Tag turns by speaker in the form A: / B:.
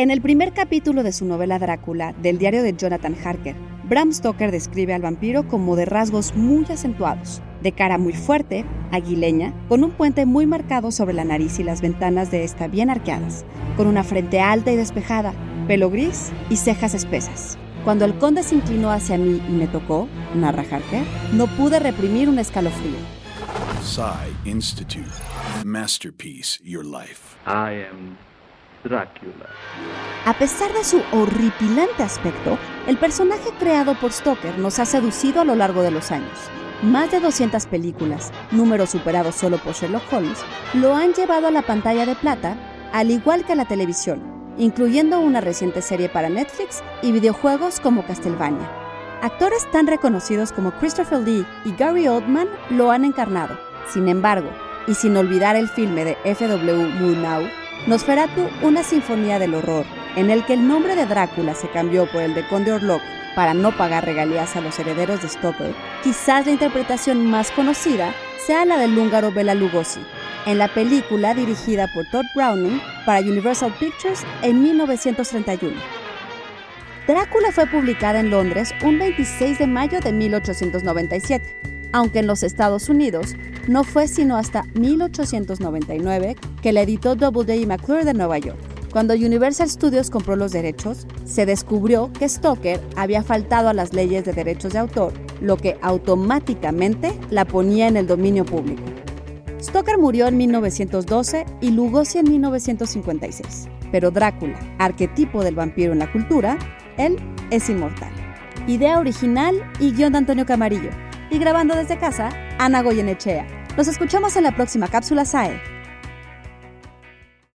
A: En el primer capítulo de su novela Drácula, del diario de Jonathan Harker, Bram Stoker describe al vampiro como de rasgos muy acentuados, de cara muy fuerte, aguileña, con un puente muy marcado sobre la nariz y las ventanas de esta bien arqueadas, con una frente alta y despejada, pelo gris y cejas espesas. Cuando el conde se inclinó hacia mí y me tocó, narra Harker, no pude reprimir un escalofrío.
B: Psy Institute. Masterpiece, your life.
C: I am Drácula.
A: A pesar de su horripilante aspecto, el personaje creado por Stoker nos ha seducido a lo largo de los años. Más de 200 películas, número superado solo por Sherlock Holmes, lo han llevado a la pantalla de plata, al igual que a la televisión, incluyendo una reciente serie para Netflix y videojuegos como Castlevania. Actores tan reconocidos como Christopher Lee y Gary Oldman lo han encarnado. Sin embargo, y sin olvidar el filme de F.W. Murnau, Nosferatu, una sinfonía del horror, en el que el nombre de Drácula se cambió por el de Conde Orlok para no pagar regalías a los herederos de Stoker, quizás la interpretación más conocida sea la del húngaro Bela Lugosi, en la película dirigida por Todd Browning para Universal Pictures en 1931. Drácula fue publicada en Londres un 26 de mayo de 1897, aunque en los Estados Unidos no fue sino hasta 1899 que la editó Doubleday y McClure de Nueva York. Cuando Universal Studios compró los derechos, se descubrió que Stoker había faltado a las leyes de derechos de autor, lo que automáticamente la ponía en el dominio público. Stoker murió en 1912 y Lugosi en 1956, pero Drácula, arquetipo del vampiro en la cultura, él es inmortal. Idea original y guion de Antonio Camarillo. Y grabando desde casa, Ana Goyenechea. Nos escuchamos en la próxima cápsula SAE.